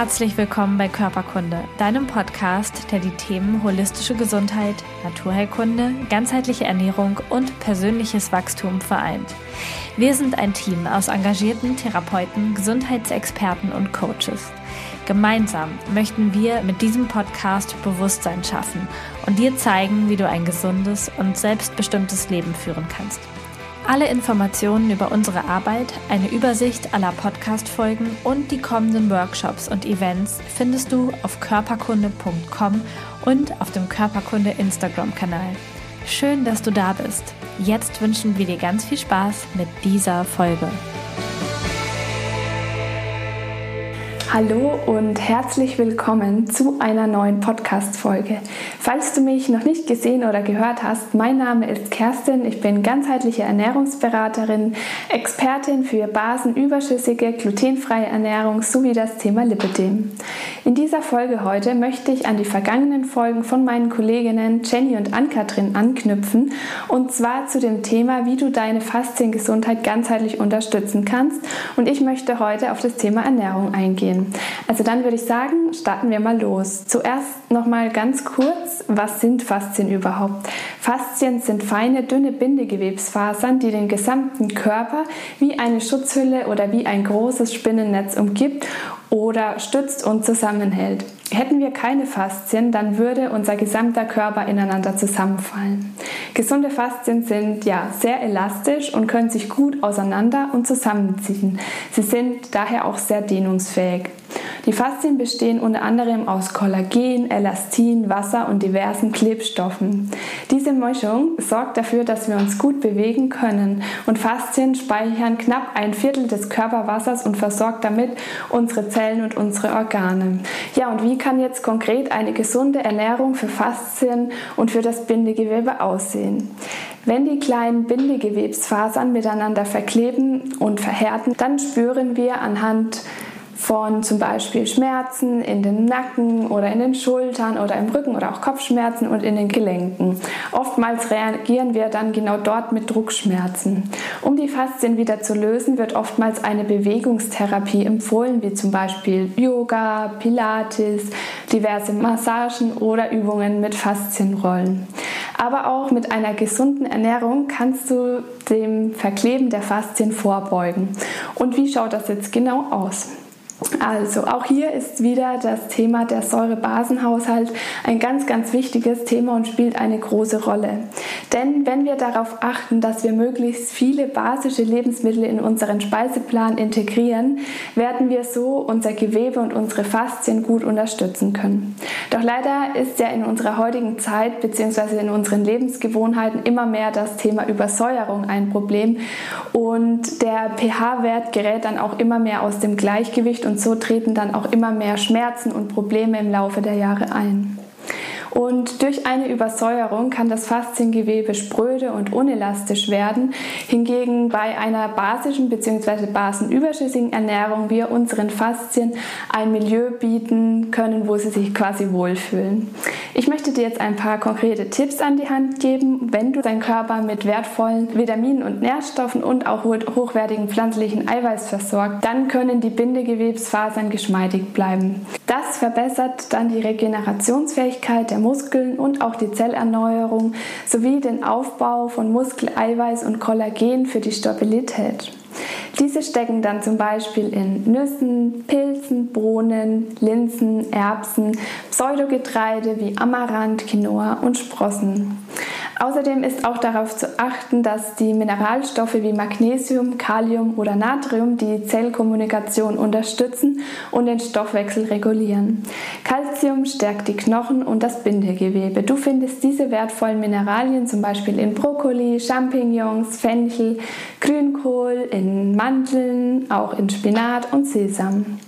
Herzlich willkommen bei Körperkunde, deinem Podcast, der die Themen holistische Gesundheit, Naturheilkunde, ganzheitliche Ernährung und persönliches Wachstum vereint. Wir sind ein Team aus engagierten Therapeuten, Gesundheitsexperten und Coaches. Gemeinsam möchten wir mit diesem Podcast Bewusstsein schaffen und dir zeigen, wie du ein gesundes und selbstbestimmtes Leben führen kannst. Alle Informationen über unsere Arbeit, eine Übersicht aller Podcast-Folgen und die kommenden Workshops und Events findest du auf körperkunde.com und auf dem Körperkunde Instagram-Kanal. Schön, dass du da bist. Jetzt wünschen wir dir ganz viel Spaß mit dieser Folge. Hallo und herzlich willkommen zu einer neuen Podcast-Folge. Falls du mich noch nicht gesehen oder gehört hast, mein Name ist Kerstin. Ich bin ganzheitliche Ernährungsberaterin, Expertin für basenüberschüssige, glutenfreie Ernährung sowie das Thema Lipidem. In dieser Folge heute möchte ich an die vergangenen Folgen von meinen Kolleginnen Jenny und Ann-Kathrin anknüpfen und zwar zu dem Thema, wie du deine Fasziengesundheit ganzheitlich unterstützen kannst. Und ich möchte heute auf das Thema Ernährung eingehen. Also dann würde ich sagen, starten wir mal los. Zuerst noch mal ganz kurz, was sind Faszien überhaupt? Faszien sind feine, dünne Bindegewebsfasern, die den gesamten Körper wie eine Schutzhülle oder wie ein großes Spinnennetz umgibt oder stützt und zusammenhält. Hätten wir keine Faszien, dann würde unser gesamter Körper ineinander zusammenfallen. Gesunde Faszien sind ja sehr elastisch und können sich gut auseinander und zusammenziehen. Sie sind daher auch sehr dehnungsfähig. Die Faszien bestehen unter anderem aus Kollagen, Elastin, Wasser und diversen Klebstoffen. Diese Mischung sorgt dafür, dass wir uns gut bewegen können und Faszien speichern knapp ein Viertel des Körperwassers und versorgt damit unsere Zellen und unsere Organe. Ja, und wie kann jetzt konkret eine gesunde Ernährung für Faszien und für das Bindegewebe aussehen? Wenn die kleinen Bindegewebsfasern miteinander verkleben und verhärten, dann spüren wir anhand von zum Beispiel Schmerzen in den Nacken oder in den Schultern oder im Rücken oder auch Kopfschmerzen und in den Gelenken. Oftmals reagieren wir dann genau dort mit Druckschmerzen. Um die Faszien wieder zu lösen, wird oftmals eine Bewegungstherapie empfohlen, wie zum Beispiel Yoga, Pilates, diverse Massagen oder Übungen mit Faszienrollen. Aber auch mit einer gesunden Ernährung kannst du dem Verkleben der Faszien vorbeugen. Und wie schaut das jetzt genau aus? Also auch hier ist wieder das Thema der Säurebasenhaushalt ein ganz, ganz wichtiges Thema und spielt eine große Rolle. Denn wenn wir darauf achten, dass wir möglichst viele basische Lebensmittel in unseren Speiseplan integrieren, werden wir so unser Gewebe und unsere Faszien gut unterstützen können. Doch leider ist ja in unserer heutigen Zeit bzw. in unseren Lebensgewohnheiten immer mehr das Thema Übersäuerung ein Problem und der pH-Wert gerät dann auch immer mehr aus dem Gleichgewicht und so treten dann auch immer mehr Schmerzen und Probleme im Laufe der Jahre ein. Und durch eine Übersäuerung kann das Fasziengewebe spröde und unelastisch werden. Hingegen bei einer basischen bzw. basenüberschüssigen Ernährung wir unseren Faszien ein Milieu bieten können, wo sie sich quasi wohlfühlen. Ich möchte dir jetzt ein paar konkrete Tipps an die Hand geben, wenn du deinen Körper mit wertvollen Vitaminen und Nährstoffen und auch hochwertigen pflanzlichen Eiweiß versorgt, dann können die Bindegewebsfasern geschmeidig bleiben. Das verbessert dann die Regenerationsfähigkeit der Muskeln und auch die Zellerneuerung sowie den Aufbau von Muskeleiweiß und Kollagen für die Stabilität. Diese stecken dann zum Beispiel in Nüssen, Pilzen, Bohnen, Linsen, Erbsen, Pseudogetreide wie Amaranth, Quinoa und Sprossen. Außerdem ist auch darauf zu achten, dass die Mineralstoffe wie Magnesium, Kalium oder Natrium die Zellkommunikation unterstützen und den Stoffwechsel regulieren. Calcium stärkt die Knochen und das Bindegewebe. Du findest diese wertvollen Mineralien zum Beispiel in Brokkoli, Champignons, Fenchel, Grünkohl, in Mandeln, auch in Spinat und Sesam.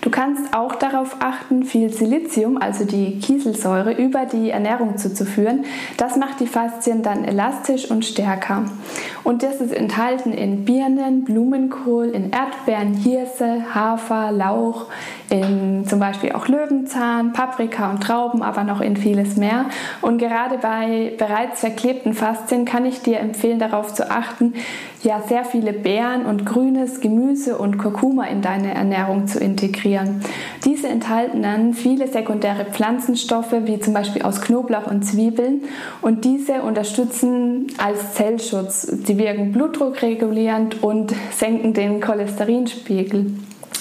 Du kannst auch darauf achten, viel Silizium, also die Kieselsäure, über die Ernährung zuzuführen. Das macht die Faszien dann elastisch und stärker. Und das ist enthalten in Birnen, Blumenkohl, in Erdbeeren, Hirse, Hafer, Lauch, in zum Beispiel auch Löwenzahn, Paprika und Trauben, aber noch in vieles mehr. Und gerade bei bereits verklebten Faszien kann ich dir empfehlen, darauf zu achten, ja sehr viele Beeren und grünes Gemüse und Kurkuma in deine Ernährung zu integrieren integrieren. Diese enthalten dann viele sekundäre Pflanzenstoffe, wie zum Beispiel aus Knoblauch und Zwiebeln. Und diese unterstützen als Zellschutz. Sie wirken blutdruckregulierend und senken den Cholesterinspiegel.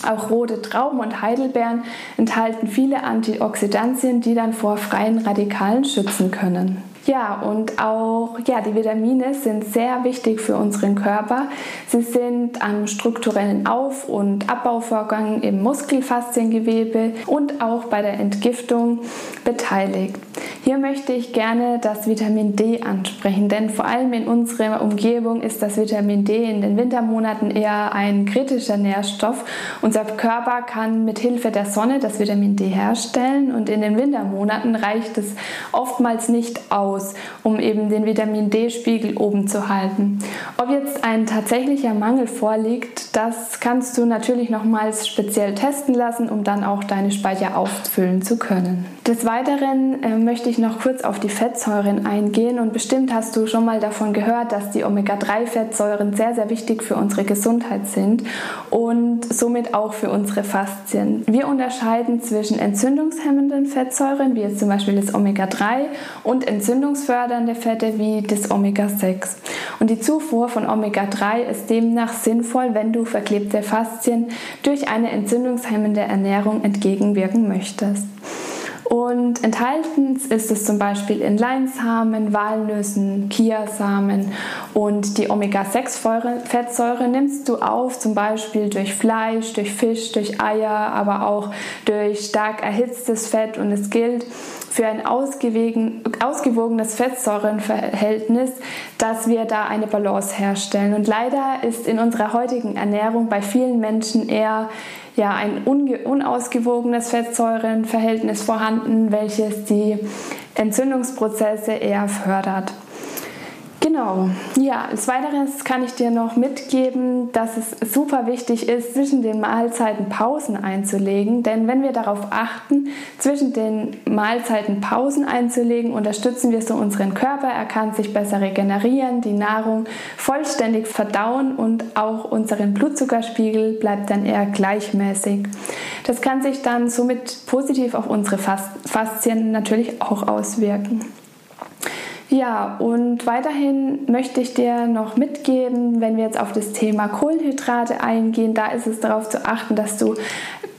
Auch rote Trauben und Heidelbeeren enthalten viele Antioxidantien, die dann vor freien Radikalen schützen können. Ja, und auch ja, die Vitamine sind sehr wichtig für unseren Körper. Sie sind am strukturellen Auf- und Abbauvorgang im Muskelfasziengewebe und auch bei der Entgiftung beteiligt. Hier möchte ich gerne das Vitamin D ansprechen, denn vor allem in unserer Umgebung ist das Vitamin D in den Wintermonaten eher ein kritischer Nährstoff. Unser Körper kann mit Hilfe der Sonne das Vitamin D herstellen und in den Wintermonaten reicht es oftmals nicht aus, um eben den Vitamin D-Spiegel oben zu halten. Ob jetzt ein tatsächlicher Mangel vorliegt, das kannst du natürlich nochmals speziell testen lassen, um dann auch deine Speicher auffüllen zu können. Des Weiteren äh, möchte ich noch kurz auf die Fettsäuren eingehen und bestimmt hast du schon mal davon gehört, dass die Omega-3-Fettsäuren sehr, sehr wichtig für unsere Gesundheit sind und somit auch für unsere Faszien. Wir unterscheiden zwischen entzündungshemmenden Fettsäuren, wie jetzt zum Beispiel das Omega-3, und entzündungsfördernde Fette wie das Omega-6. Und die Zufuhr von Omega-3 ist demnach sinnvoll, wenn du verklebte Faszien durch eine entzündungshemmende Ernährung entgegenwirken möchtest. Und enthalten ist es zum Beispiel in Leinsamen, Walnüssen, Kiasamen und die Omega-6-Fettsäure nimmst du auf, zum Beispiel durch Fleisch, durch Fisch, durch Eier, aber auch durch stark erhitztes Fett. Und es gilt für ein ausgewogenes Fettsäurenverhältnis, dass wir da eine Balance herstellen. Und leider ist in unserer heutigen Ernährung bei vielen Menschen eher ja, ein unausgewogenes Fettsäurenverhältnis vorhanden, welches die Entzündungsprozesse eher fördert. Genau. Ja, als weiteres kann ich dir noch mitgeben, dass es super wichtig ist, zwischen den Mahlzeiten Pausen einzulegen. Denn wenn wir darauf achten, zwischen den Mahlzeiten Pausen einzulegen, unterstützen wir so unseren Körper. Er kann sich besser regenerieren, die Nahrung vollständig verdauen und auch unseren Blutzuckerspiegel bleibt dann eher gleichmäßig. Das kann sich dann somit positiv auf unsere Faszien natürlich auch auswirken. Ja, und weiterhin möchte ich dir noch mitgeben, wenn wir jetzt auf das Thema Kohlenhydrate eingehen, da ist es darauf zu achten, dass du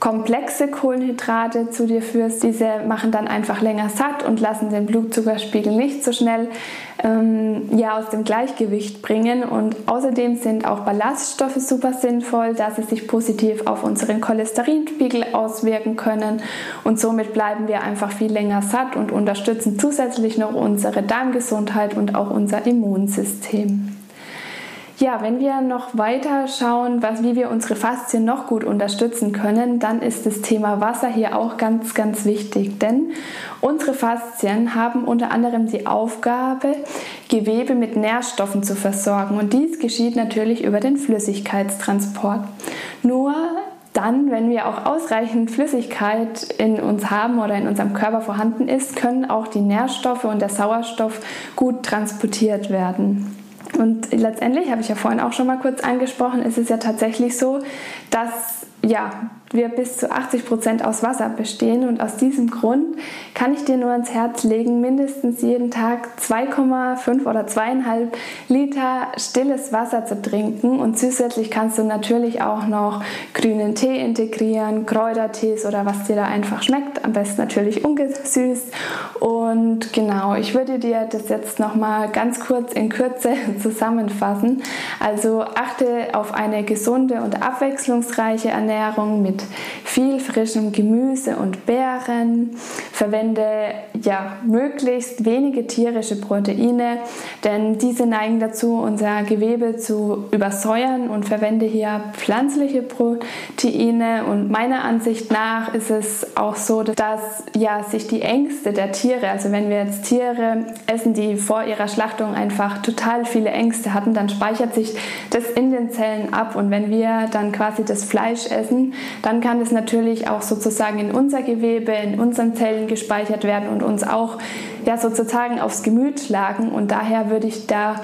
komplexe Kohlenhydrate zu dir führst. Diese machen dann einfach länger satt und lassen den Blutzuckerspiegel nicht so schnell ähm, ja, aus dem Gleichgewicht bringen. Und außerdem sind auch Ballaststoffe super sinnvoll, da sie sich positiv auf unseren Cholesterinspiegel auswirken können. Und somit bleiben wir einfach viel länger satt und unterstützen zusätzlich noch unsere Darmgesundheit und auch unser Immunsystem. Ja, wenn wir noch weiter schauen, was, wie wir unsere Faszien noch gut unterstützen können, dann ist das Thema Wasser hier auch ganz, ganz wichtig. Denn unsere Faszien haben unter anderem die Aufgabe, Gewebe mit Nährstoffen zu versorgen. Und dies geschieht natürlich über den Flüssigkeitstransport. Nur dann, wenn wir auch ausreichend Flüssigkeit in uns haben oder in unserem Körper vorhanden ist, können auch die Nährstoffe und der Sauerstoff gut transportiert werden. Und letztendlich, habe ich ja vorhin auch schon mal kurz angesprochen, ist es ja tatsächlich so, dass ja, wir bis zu 80 Prozent aus Wasser bestehen. Und aus diesem Grund kann ich dir nur ans Herz legen, mindestens jeden Tag 2,5 oder 2,5 Liter stilles Wasser zu trinken. Und zusätzlich kannst du natürlich auch noch grünen Tee integrieren, Kräutertees oder was dir da einfach schmeckt. Am besten natürlich ungesüßt. Und genau, ich würde dir das jetzt nochmal ganz kurz in Kürze zusammenfassen. Also achte auf eine gesunde und abwechslungsreiche Ernährung mit viel frischem Gemüse und Beeren. Verwende ja möglichst wenige tierische Proteine, denn diese neigen dazu, unser Gewebe zu übersäuern und verwende hier pflanzliche Proteine. Und meiner Ansicht nach ist es auch so, dass ja sich die Ängste der Tiere, also wenn wir jetzt Tiere essen, die vor ihrer Schlachtung einfach total viele Ängste hatten, dann speichert sich das in den Zellen ab und wenn wir dann quasi das Fleisch essen, dann kann es natürlich auch sozusagen in unser Gewebe, in unseren Zellen gespeichert werden und uns auch ja sozusagen aufs Gemüt schlagen. Und daher würde ich da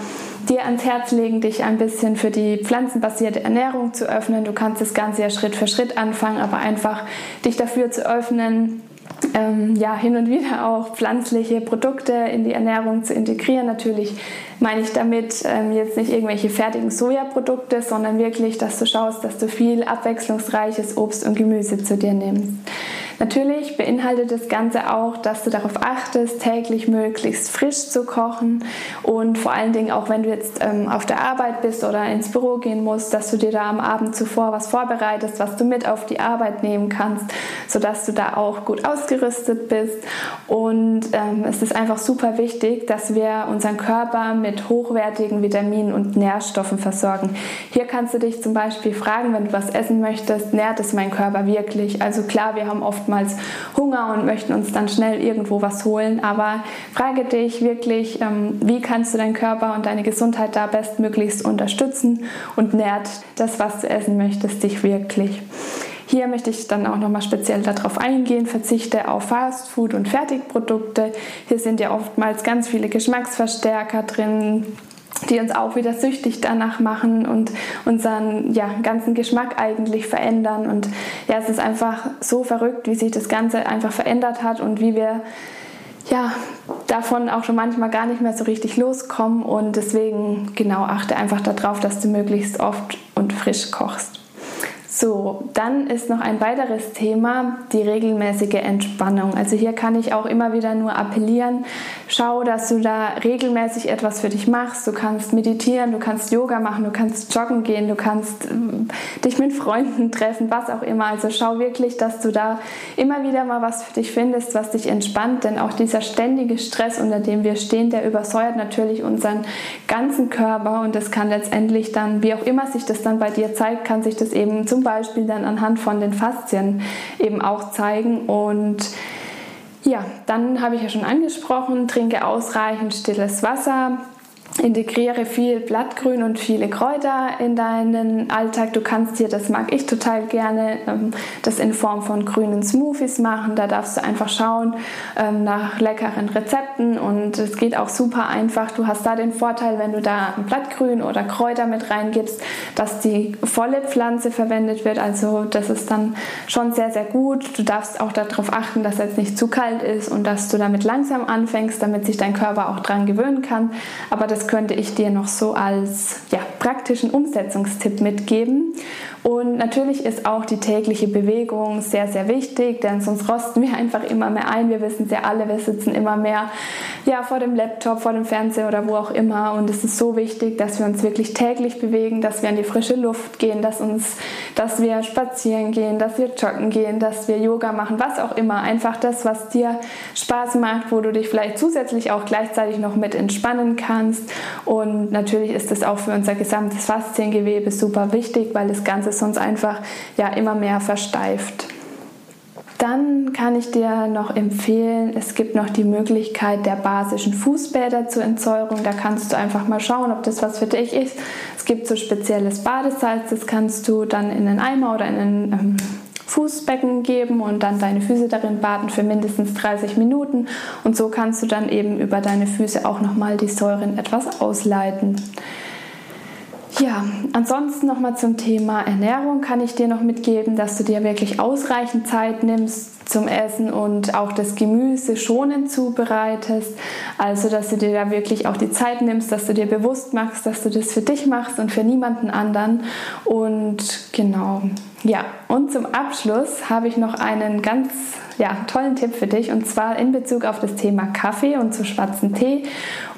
dir ans Herz legen, dich ein bisschen für die pflanzenbasierte Ernährung zu öffnen. Du kannst das Ganze ja Schritt für Schritt anfangen, aber einfach dich dafür zu öffnen, ähm, ja, hin und wieder auch pflanzliche Produkte in die Ernährung zu integrieren. Natürlich meine ich damit ähm, jetzt nicht irgendwelche fertigen Sojaprodukte, sondern wirklich, dass du schaust, dass du viel abwechslungsreiches Obst und Gemüse zu dir nimmst. Natürlich beinhaltet das Ganze auch, dass du darauf achtest, täglich möglichst frisch zu kochen und vor allen Dingen auch, wenn du jetzt ähm, auf der Arbeit bist oder ins Büro gehen musst, dass du dir da am Abend zuvor was vorbereitest, was du mit auf die Arbeit nehmen kannst, sodass du da auch gut ausgerüstet bist. Und ähm, es ist einfach super wichtig, dass wir unseren Körper mit hochwertigen Vitaminen und Nährstoffen versorgen. Hier kannst du dich zum Beispiel fragen, wenn du was essen möchtest, nährt es mein Körper wirklich? Also klar, wir haben oft oftmals Hunger und möchten uns dann schnell irgendwo was holen. Aber frage dich wirklich, ähm, wie kannst du deinen Körper und deine Gesundheit da bestmöglichst unterstützen und nährt das, was du essen möchtest, dich wirklich. Hier möchte ich dann auch nochmal speziell darauf eingehen, verzichte auf Fastfood und Fertigprodukte. Hier sind ja oftmals ganz viele Geschmacksverstärker drin, die uns auch wieder süchtig danach machen und unseren ja, ganzen Geschmack eigentlich verändern. Und ja, es ist einfach so verrückt, wie sich das Ganze einfach verändert hat und wie wir ja, davon auch schon manchmal gar nicht mehr so richtig loskommen. Und deswegen genau achte einfach darauf, dass du möglichst oft und frisch kochst. So, dann ist noch ein weiteres Thema die regelmäßige Entspannung. Also hier kann ich auch immer wieder nur appellieren, schau, dass du da regelmäßig etwas für dich machst. Du kannst meditieren, du kannst Yoga machen, du kannst joggen gehen, du kannst äh, dich mit Freunden treffen, was auch immer. Also schau wirklich, dass du da immer wieder mal was für dich findest, was dich entspannt, denn auch dieser ständige Stress, unter dem wir stehen, der übersäuert natürlich unseren ganzen Körper und das kann letztendlich dann, wie auch immer sich das dann bei dir zeigt, kann sich das eben zum Beispiel dann anhand von den Faszien eben auch zeigen. Und ja, dann habe ich ja schon angesprochen, trinke ausreichend stilles Wasser, Integriere viel Blattgrün und viele Kräuter in deinen Alltag. Du kannst dir, das mag ich total gerne, ähm, das in Form von grünen Smoothies machen. Da darfst du einfach schauen ähm, nach leckeren Rezepten und es geht auch super einfach. Du hast da den Vorteil, wenn du da Blattgrün oder Kräuter mit reingibst, dass die volle Pflanze verwendet wird. Also das ist dann schon sehr, sehr gut. Du darfst auch darauf achten, dass es nicht zu kalt ist und dass du damit langsam anfängst, damit sich dein Körper auch dran gewöhnen kann. Aber das könnte ich dir noch so als ja, praktischen Umsetzungstipp mitgeben. Und natürlich ist auch die tägliche Bewegung sehr, sehr wichtig, denn sonst rosten wir einfach immer mehr ein. Wir wissen es ja alle, wir sitzen immer mehr ja, vor dem Laptop, vor dem Fernseher oder wo auch immer. Und es ist so wichtig, dass wir uns wirklich täglich bewegen, dass wir an die frische Luft gehen, dass, uns, dass wir spazieren gehen, dass wir joggen gehen, dass wir Yoga machen, was auch immer. Einfach das, was dir Spaß macht, wo du dich vielleicht zusätzlich auch gleichzeitig noch mit entspannen kannst. Und natürlich ist es auch für unser gesamtes Fasziengewebe super wichtig, weil das Ganze sonst einfach ja immer mehr versteift. Dann kann ich dir noch empfehlen, es gibt noch die Möglichkeit der basischen Fußbäder zur Entsäuerung. Da kannst du einfach mal schauen, ob das was für dich ist. Es gibt so spezielles Badesalz, das kannst du dann in einen Eimer oder in einen ähm, Fußbecken geben und dann deine Füße darin baden für mindestens 30 Minuten. Und so kannst du dann eben über deine Füße auch nochmal die Säuren etwas ausleiten. Ja, ansonsten nochmal zum Thema Ernährung kann ich dir noch mitgeben, dass du dir wirklich ausreichend Zeit nimmst zum Essen und auch das Gemüse schonend zubereitest. Also, dass du dir da wirklich auch die Zeit nimmst, dass du dir bewusst machst, dass du das für dich machst und für niemanden anderen. Und genau, ja, und zum Abschluss habe ich noch einen ganz ja, tollen Tipp für dich und zwar in Bezug auf das Thema Kaffee und zu schwarzen Tee.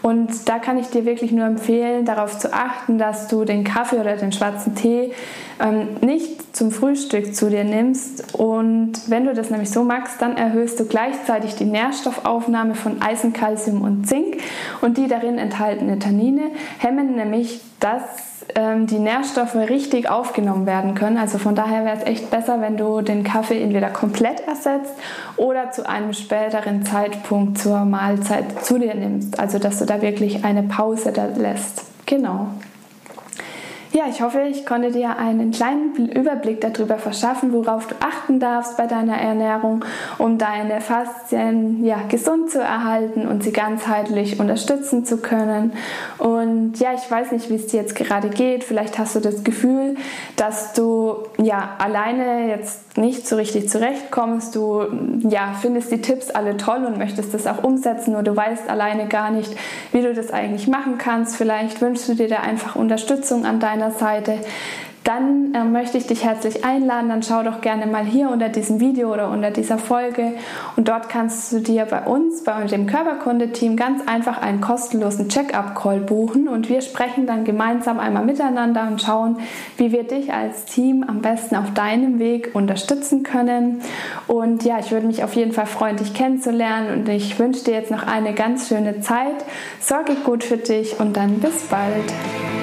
Und da kann ich dir wirklich nur empfehlen, darauf zu achten, dass du den Kaffee oder den schwarzen Tee ähm, nicht zum Frühstück zu dir nimmst. Und wenn du das nämlich so magst, dann erhöhst du gleichzeitig die Nährstoffaufnahme von Eisen, Kalzium und Zink und die darin enthaltene Tannine hemmen nämlich das ähm, die Nährstoffe richtig aufgenommen werden können. Also von daher wäre es echt besser, wenn du den Kaffee entweder komplett ersetzt oder zu einem späteren Zeitpunkt zur Mahlzeit zu dir nimmst. Also dass du da wirklich eine Pause da lässt. Genau. Ja, ich hoffe, ich konnte dir einen kleinen Überblick darüber verschaffen, worauf du achten darfst bei deiner Ernährung, um deine Faszien ja, gesund zu erhalten und sie ganzheitlich unterstützen zu können. Und ja, ich weiß nicht, wie es dir jetzt gerade geht. Vielleicht hast du das Gefühl, dass du ja alleine jetzt nicht so richtig zurechtkommst. Du ja, findest die Tipps alle toll und möchtest das auch umsetzen, nur du weißt alleine gar nicht, wie du das eigentlich machen kannst. Vielleicht wünschst du dir da einfach Unterstützung an deiner meiner Seite dann äh, möchte ich dich herzlich einladen. Dann schau doch gerne mal hier unter diesem Video oder unter dieser Folge und dort kannst du dir bei uns, bei dem Körperkunde-Team ganz einfach einen kostenlosen Check-up-Call buchen und wir sprechen dann gemeinsam einmal miteinander und schauen, wie wir dich als Team am besten auf deinem Weg unterstützen können. Und ja, ich würde mich auf jeden Fall freuen, dich kennenzulernen und ich wünsche dir jetzt noch eine ganz schöne Zeit. Sorge gut für dich und dann bis bald.